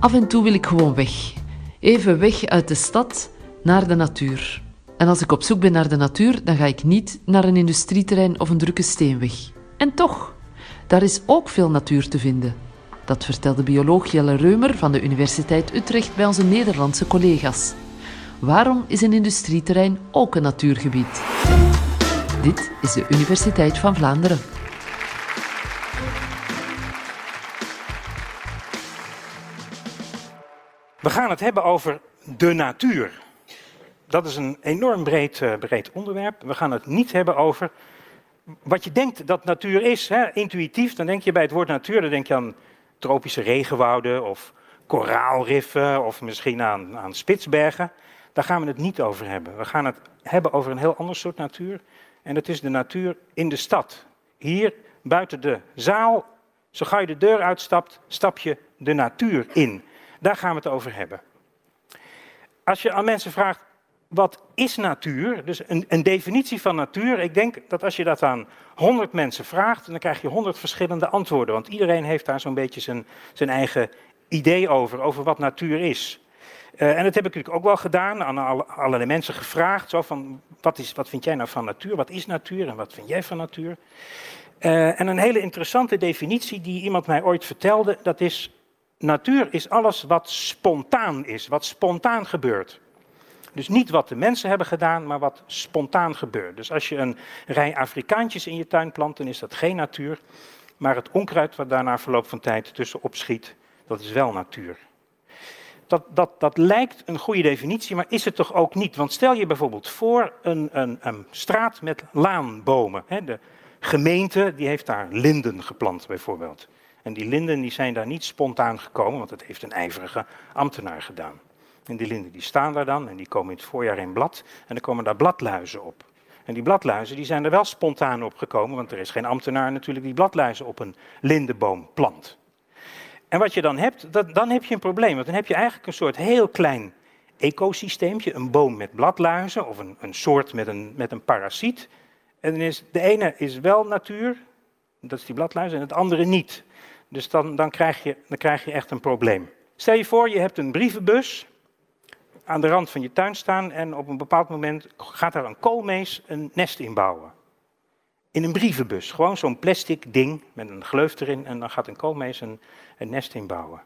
Af en toe wil ik gewoon weg. Even weg uit de stad naar de natuur. En als ik op zoek ben naar de natuur, dan ga ik niet naar een industrieterrein of een drukke steenweg. En toch, daar is ook veel natuur te vinden. Dat vertelde bioloog Jelle Reumer van de Universiteit Utrecht bij onze Nederlandse collega's. Waarom is een industrieterrein ook een natuurgebied? Dit is de Universiteit van Vlaanderen. We gaan het hebben over de natuur. Dat is een enorm breed, uh, breed onderwerp. We gaan het niet hebben over wat je denkt dat natuur is. Hè. Intuïtief, dan denk je bij het woord natuur, dan denk je aan tropische regenwouden of koraalriffen of misschien aan, aan Spitsbergen. Daar gaan we het niet over hebben. We gaan het hebben over een heel ander soort natuur. En dat is de natuur in de stad. Hier buiten de zaal, zo ga je de deur uitstapt, stap je de natuur in. Daar gaan we het over hebben. Als je aan mensen vraagt, wat is natuur? Dus een, een, definitie van natuur. Ik denk dat als je dat aan 100 mensen vraagt, dan krijg je 100 verschillende antwoorden. Want iedereen heeft daar zo'n beetje zijn, zijn eigen idee over, over wat natuur is. Uh, en dat heb ik natuurlijk ook wel gedaan, aan alle, allerlei mensen gevraagd. Zo van, wat, is, wat vind jij nou van natuur? Wat is natuur en wat vind jij van natuur? Uh, en een hele interessante definitie die iemand mij ooit vertelde, dat is natuur is alles wat spontaan is, wat spontaan gebeurt. Dus niet wat de mensen hebben gedaan, maar wat spontaan gebeurt. Dus als je een rij Afrikaantjes in je tuin plant, dan is dat geen natuur. Maar het onkruid wat daar na verloop van tijd tussenop schiet, dat is wel natuur. Dat, dat, dat lijkt een goede definitie, maar is het toch ook niet? Want stel je bijvoorbeeld voor een, een, een straat met laanbomen. De gemeente die heeft daar linden geplant bijvoorbeeld. En die linden die zijn daar niet spontaan gekomen, want dat heeft een ijverige ambtenaar gedaan. En die linden die staan daar dan en die komen in het voorjaar in blad en dan komen daar bladluizen op. En die bladluizen die zijn er wel spontaan op gekomen, want er is geen ambtenaar natuurlijk die bladluizen op een lindenboom plant. En wat je dan hebt, dat, dan heb je een probleem, want dan heb je eigenlijk een soort heel klein ecosysteempje, een boom met bladluizen of een, een soort met een, met een parasiet. En dan is, de ene is wel natuur, dat is die bladluizen, en het andere niet. Dus dan, dan, krijg je, dan krijg je echt een probleem. Stel je voor, je hebt een brievenbus aan de rand van je tuin staan en op een bepaald moment gaat daar een koolmees een nest inbouwen. In een brievenbus, gewoon zo'n plastic ding met een gleuf erin en dan gaat een koolmees een, een nest inbouwen.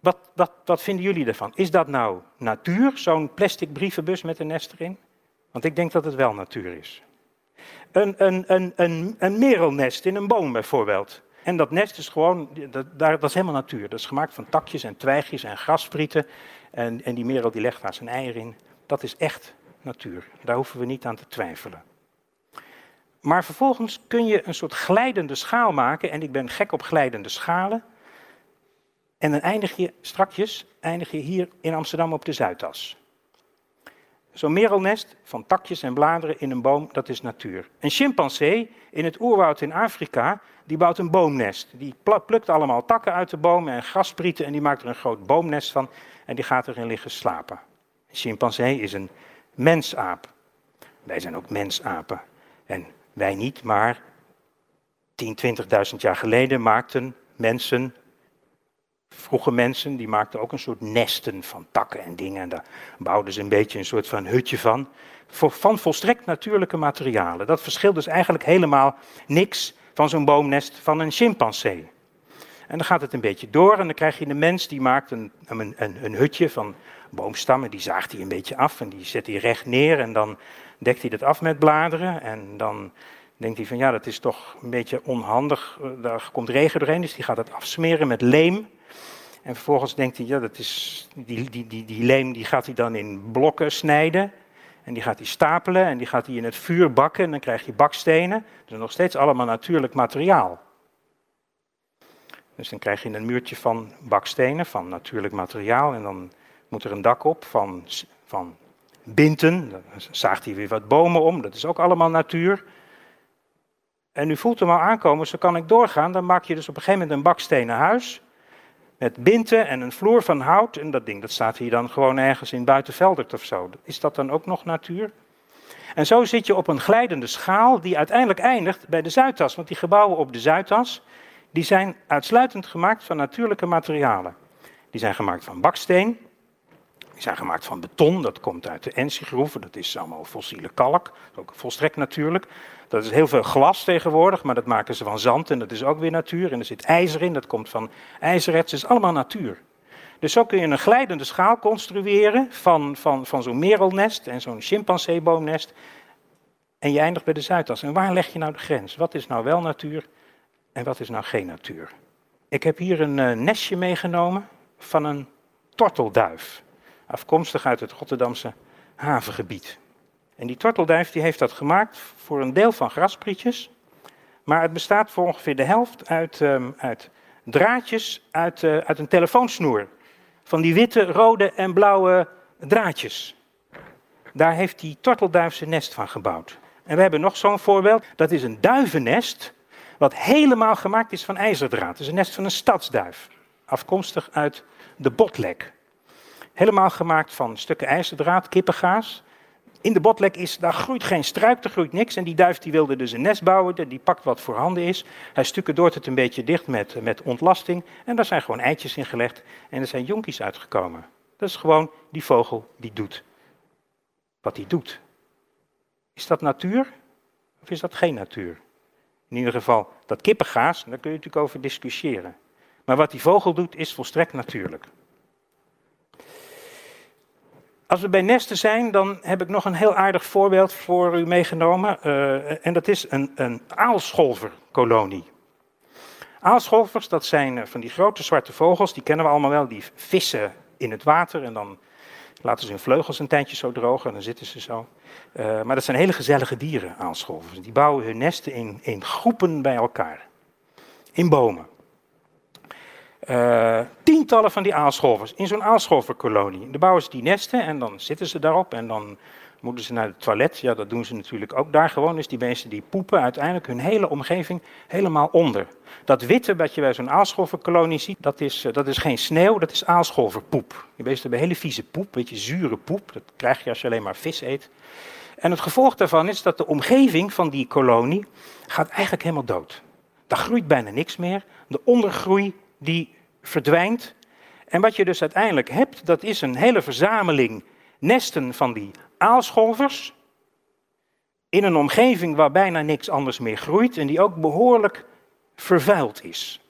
Wat, wat, wat vinden jullie ervan? Is dat nou natuur, zo'n plastic brievenbus met een nest erin? Want ik denk dat het wel natuur is. Een, een, een, een, een merelnest in een boom bijvoorbeeld. En dat nest is gewoon, dat, is helemaal natuur. Dat is gemaakt van takjes en twijgjes en grasprieten. En, en die merel die legt daar zijn eieren in. Dat is echt natuur. Daar hoeven we niet aan te twijfelen. Maar vervolgens kun je een soort glijdende schaal maken. En ik ben gek op glijdende schalen. En dan eindig je strakjes eindig je hier in Amsterdam op de Zuidas. Zo'n merelnest van takjes en bladeren in een boom, dat is natuur. Een chimpansee in het oerwoud in Afrika, die bouwt een boomnest. Die plukt allemaal takken uit de bomen en grasprieten en die maakt er een groot boomnest van en die gaat erin liggen slapen. Een chimpansee is een mensaap. Wij zijn ook mensapen. En wij niet, maar 10, 20.000 jaar geleden maakten mensen Vroege mensen die maakten ook een soort nesten van takken en dingen. En daar bouwden ze een beetje een soort van hutje van. Van volstrekt natuurlijke materialen. Dat verschilt dus eigenlijk helemaal niks van zo'n boomnest van een chimpansee. En dan gaat het een beetje door en dan krijg je de mens die maakt een, een, een, een hutje van boomstammen. Die zaagt hij een beetje af en die zet hij recht neer en dan dekt hij dat af met bladeren. En dan denkt hij van ja, dat is toch een beetje onhandig. Daar komt regen doorheen, dus die gaat het afsmeren met leem. En vervolgens denkt hij, ja, dat is, die, die, die, die leem die gaat hij dan in blokken snijden. En die gaat hij stapelen en die gaat hij in het vuur bakken. En dan krijg je bakstenen. Dus nog steeds allemaal natuurlijk materiaal. Dus dan krijg je een muurtje van bakstenen, van natuurlijk materiaal. En dan moet er een dak op van, van binten. Dan zaagt hij weer wat bomen om. Dat is ook allemaal natuur. En u voelt hem al aankomen, zo kan ik doorgaan. Dan maak je dus op een gegeven moment een bakstenen huis met binten en een vloer van hout. En dat ding dat staat hier dan gewoon ergens in Buitenveldert of zo. Is dat dan ook nog natuur? En zo zit je op een glijdende schaal die uiteindelijk eindigt bij de Zuidas. Want die gebouwen op de Zuidas die zijn uitsluitend gemaakt van natuurlijke materialen. die zijn gemaakt van baksteen. Zijn gemaakt van beton, dat komt uit de Ensi-groeven, dat is allemaal fossiele kalk, ook volstrekt natuurlijk. Dat is heel veel glas tegenwoordig, maar dat maken ze van zand en dat is ook weer natuur. En er zit ijzer in, dat komt van ijzererts, dat is allemaal natuur. Dus zo kun je een glijdende schaal construeren van, van, van zo'n merelnest en zo'n chimpanseeboomnest. En je eindigt bij de Zuidas. En waar leg je nou de grens? Wat is nou wel natuur en wat is nou geen natuur? Ik heb hier een uh, nestje meegenomen van een tortelduif. Afkomstig uit het Rotterdamse havengebied. En die tortelduif die heeft dat gemaakt voor een deel van grasprietjes. Maar het bestaat voor ongeveer de helft uit, um, uit draadjes uit, uh, uit een telefoonsnoer. Van die witte, rode en blauwe draadjes. Daar heeft die tortelduif zijn nest van gebouwd. En we hebben nog zo'n voorbeeld. Dat is een duivennest. Wat helemaal gemaakt is van ijzerdraad. Het is een nest van een stadsduif. Afkomstig uit de botlek. Helemaal gemaakt van stukken ijzerdraad, kippengaas. In de botlek is, daar groeit geen struik, er groeit niks. En die duif die wilde dus een nest bouwen, die pakt wat voorhanden is. Hij stukken het een beetje dicht met, met ontlasting. En daar zijn gewoon eitjes in gelegd en er zijn jonkies uitgekomen. Dat is gewoon die vogel die doet wat hij doet. Is dat natuur of is dat geen natuur? In ieder geval, dat kippengaas, daar kun je natuurlijk over discussiëren. Maar wat die vogel doet, is volstrekt natuurlijk. Als we bij nesten zijn, dan heb ik nog een heel aardig voorbeeld voor u meegenomen. Uh, en dat is een, een aalscholverkolonie. Aalscholvers, dat zijn eh, van die grote zwarte vogels, die kennen we allemaal wel. Die vissen in het water en dan laten ze hun vleugels een tijdje zo drogen en dan zitten ze zo. Uh, maar dat zijn hele gezellige dieren, aalscholvers. Die bouwen hun nesten in, in groepen bij elkaar. In bomen. Uh, tientallen van die aalscholvers in zo'n aalscholverkolonie. Dan bouwen ze die nesten en dan zitten ze daarop en dan moeten ze naar het toilet. Ja, dat doen ze natuurlijk ook daar gewoon. Dus die beesten die poepen uiteindelijk hun hele omgeving helemaal onder. Dat witte wat je bij zo'n aalscholverkolonie ziet, dat is, eh, dat is geen sneeuw, dat is aalscholverpoep. Die beesten hebben hele vieze poep, een beetje zure poep. Dat krijg je als je alleen maar vis eet. En het gevolg daarvan is dat de omgeving van die kolonie gaat eigenlijk helemaal dood. Daar groeit bijna niks meer. De ondergroei die verdwijnt. En wat je dus uiteindelijk hebt, dat is een hele verzameling nesten van die aalscholvers. In een omgeving waar bijna niks anders meer groeit en die ook behoorlijk vervuild is.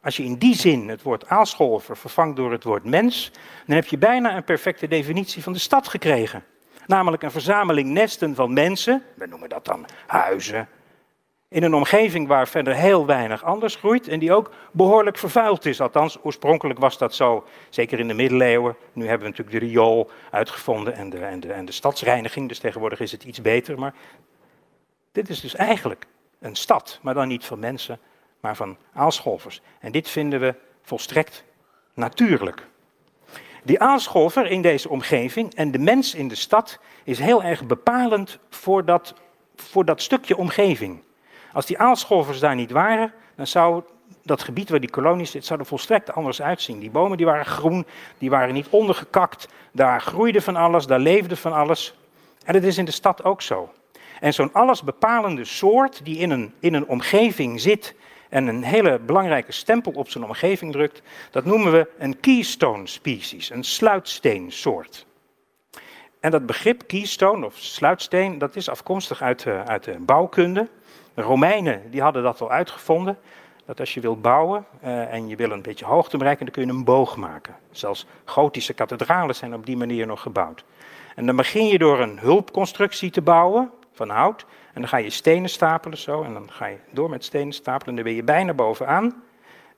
Als je in die zin het woord aalscholver vervangt door het woord mens, dan heb je bijna een perfecte definitie van de stad gekregen. Namelijk een verzameling nesten van mensen, we noemen dat dan huizen, in een omgeving waar verder heel weinig anders groeit en die ook behoorlijk vervuild is. Althans, oorspronkelijk was dat zo, zeker in de middeleeuwen. Nu hebben we natuurlijk de riool uitgevonden en de, en de, stadsreiniging, dus tegenwoordig is het iets beter. Maar dit is dus eigenlijk een stad, maar dan niet van mensen, maar van aalscholvers. En dit vinden we volstrekt natuurlijk. Die aalscholver in deze omgeving en de mens in de stad is heel erg bepalend voor dat, voor dat stukje omgeving. Als die aalscholvers daar niet waren, dan zou dat gebied waar die kolonie zit, zou er volstrekt anders uitzien. Die bomen die waren groen, die waren niet ondergekakt, daar groeide van alles, daar leefde van alles. En dat is in de stad ook zo. En zo'n allesbepalende soort die in een, in een omgeving zit en een hele belangrijke stempel op zijn omgeving drukt, dat noemen we een keystone species, een sluitsteensoort. En dat begrip keystone of sluitsteen, dat is afkomstig uit, uit de bouwkunde. De Romeinen die hadden dat al uitgevonden. Dat als je wilt bouwen uh, en je wil een beetje hoogte bereiken, dan kun je een boog maken. Zelfs gotische kathedralen zijn op die manier nog gebouwd. En dan begin je door een hulpconstructie te bouwen van hout. En dan ga je stenen stapelen zo. En dan ga je door met stenen stapelen. En dan ben je bijna bovenaan.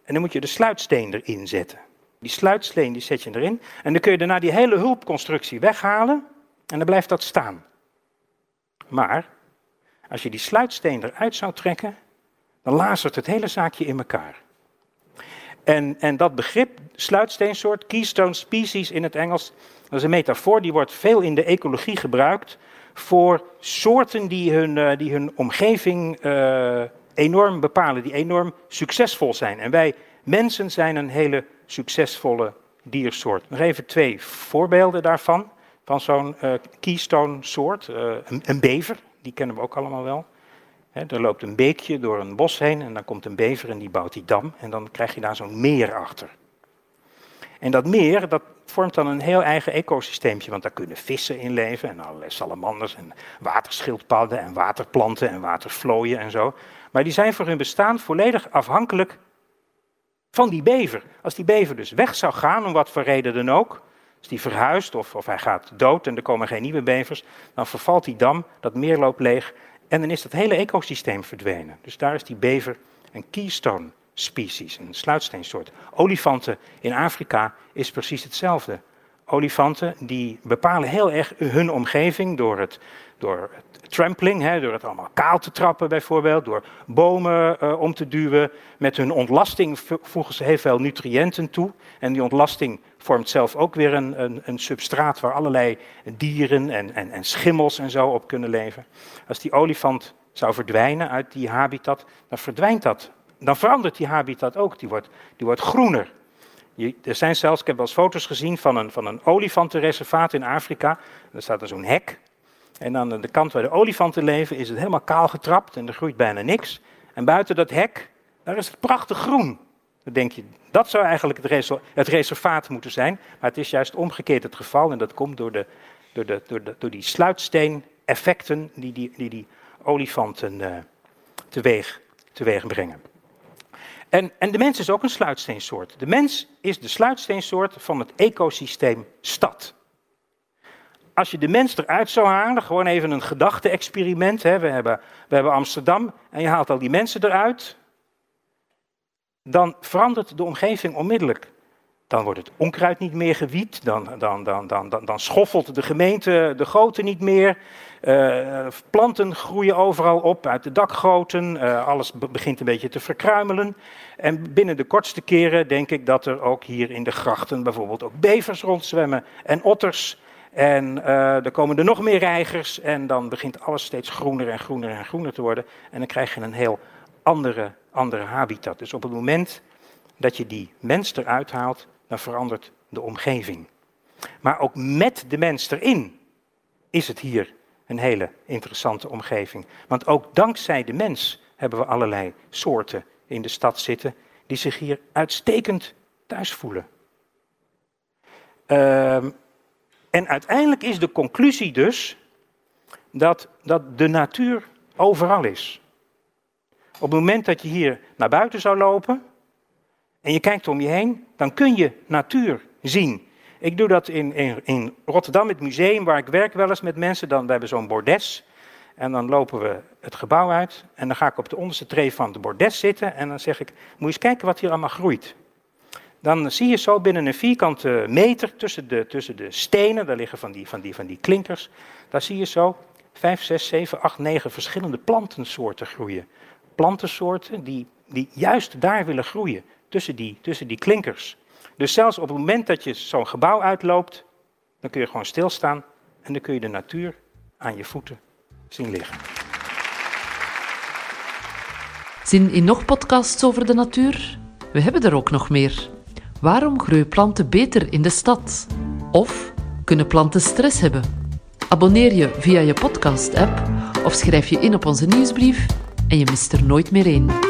En dan moet je de sluitsteen erin zetten. Die sluitsteen die zet je erin. En dan kun je daarna die hele hulpconstructie weghalen. En dan blijft dat staan. Maar als je die sluitsteen eruit zou trekken, dan lazert het hele zaakje in elkaar. En, en dat begrip, sluitsteensoort, keystone species in het Engels, dat is een metafoor die wordt veel in de ecologie gebruikt voor soorten die hun, uh, die hun omgeving uh, enorm bepalen, die enorm succesvol zijn. En wij mensen zijn een hele succesvolle diersoort. Nog even twee voorbeelden daarvan, van zo'n uh, keystone soort. Een, een bever, die kennen we ook allemaal wel. er loopt een beekje door een bos heen en dan komt een bever en die bouwt die dam en dan krijg je daar zo'n meer achter. En dat meer, dat vormt dan een heel eigen ecosysteempje, want daar kunnen vissen in leven en allerlei salamanders en waterschildpadden en waterplanten en watervlooien en zo. Maar die zijn voor hun bestaan volledig afhankelijk van die bever. Als die bever dus weg zou gaan, om wat voor reden dan ook, als die verhuist of, of hij gaat dood en er komen geen nieuwe bevers, dan vervalt die dam, dat meer loopt leeg en dan is dat hele ecosysteem verdwenen. Dus daar is die bever een keystone species, een sluitsteensoort. Olifanten in Afrika is precies hetzelfde. Olifanten die bepalen heel erg hun omgeving door het, door trampling, hè, door het allemaal kaal te trappen bijvoorbeeld, door bomen uh, om te duwen. Met hun ontlasting voegen ze heel veel nutriënten toe. En die ontlasting vormt zelf ook weer een, een, een substraat waar allerlei dieren en, en, en schimmels en zo op kunnen leven. Als die olifant zou verdwijnen uit die habitat, dan verdwijnt dat dan verandert die habitat ook. Die wordt, die wordt groener. Je, er zijn zelfs, ik heb wel eens foto's gezien van een, van een olifantenreservaat in Afrika. Er staat er zo'n hek. En aan de kant waar de olifanten leven is het helemaal kaal getrapt en er groeit bijna niks. En buiten dat hek, daar is het prachtig groen. Dan denk je, dat zou eigenlijk het, het reservaat moeten zijn. Maar het is juist omgekeerd het geval. En dat komt door, de, door, de, door, de, door die sluitsteen-effecten die die, die, die olifanten uh, teweeg, teweeg brengen. En, en de mens is ook een sluitsteensoort. De mens is de sluitsteensoort van het ecosysteem stad. Als je de mens eruit zou halen, gewoon even een gedachte-experiment. We, hebben, we hebben Amsterdam en je haalt al die mensen eruit. Dan verandert de omgeving onmiddellijk. Dan wordt het onkruid niet meer gewiet, dan, dan, dan, dan, dan, dan schoffelt de gemeente de goten niet meer. Uh, planten groeien overal op uit de dakgoten, uh, alles begint een beetje te verkruimelen. En binnen de kortste keren denk ik dat er ook hier in de grachten bijvoorbeeld ook bevers rondzwemmen en otters. En uh, er komen er nog meer reigers en dan begint alles steeds groener en groener en groener te worden. En dan krijg je een heel andere, andere habitat. Dus op het moment dat je die mens eruit haalt, dan verandert de omgeving. Maar ook met de mens erin is het hier een hele interessante omgeving. Want ook dankzij de mens hebben we allerlei soorten in de stad zitten die zich hier uitstekend thuis voelen. Uh, en uiteindelijk is de conclusie dus dat, dat de natuur overal is. Op het moment dat je hier naar buiten zou lopen en je kijkt om je heen, dan kun je natuur zien. Ik doe dat in, in, Rotterdam, het museum waar ik werk wel eens met mensen. Dan, we hebben zo'n bordes. En dan lopen we het gebouw uit. En dan ga ik op de onderste tree van de bordes zitten. En dan zeg ik, moet je eens kijken wat hier allemaal groeit. Dan zie je zo binnen een vierkante meter tussen de, tussen de stenen, daar liggen van die, van, die, van die klinkers. Daar zie je zo vijf, zes, zeven, acht, negen verschillende plantensoorten groeien. Plantensoorten die, die juist daar willen groeien, tussen die, tussen die klinkers. Dus zelfs op het moment dat je zo'n gebouw uitloopt, dan kun je gewoon stilstaan en dan kun je de natuur aan je voeten zien liggen. Zin in nog podcasts over de natuur? We hebben er ook nog meer. Waarom groeien planten beter in de stad? Of kunnen planten stress hebben? Abonneer je via je podcast-app of schrijf je in op onze nieuwsbrief en je mist er nooit meer één.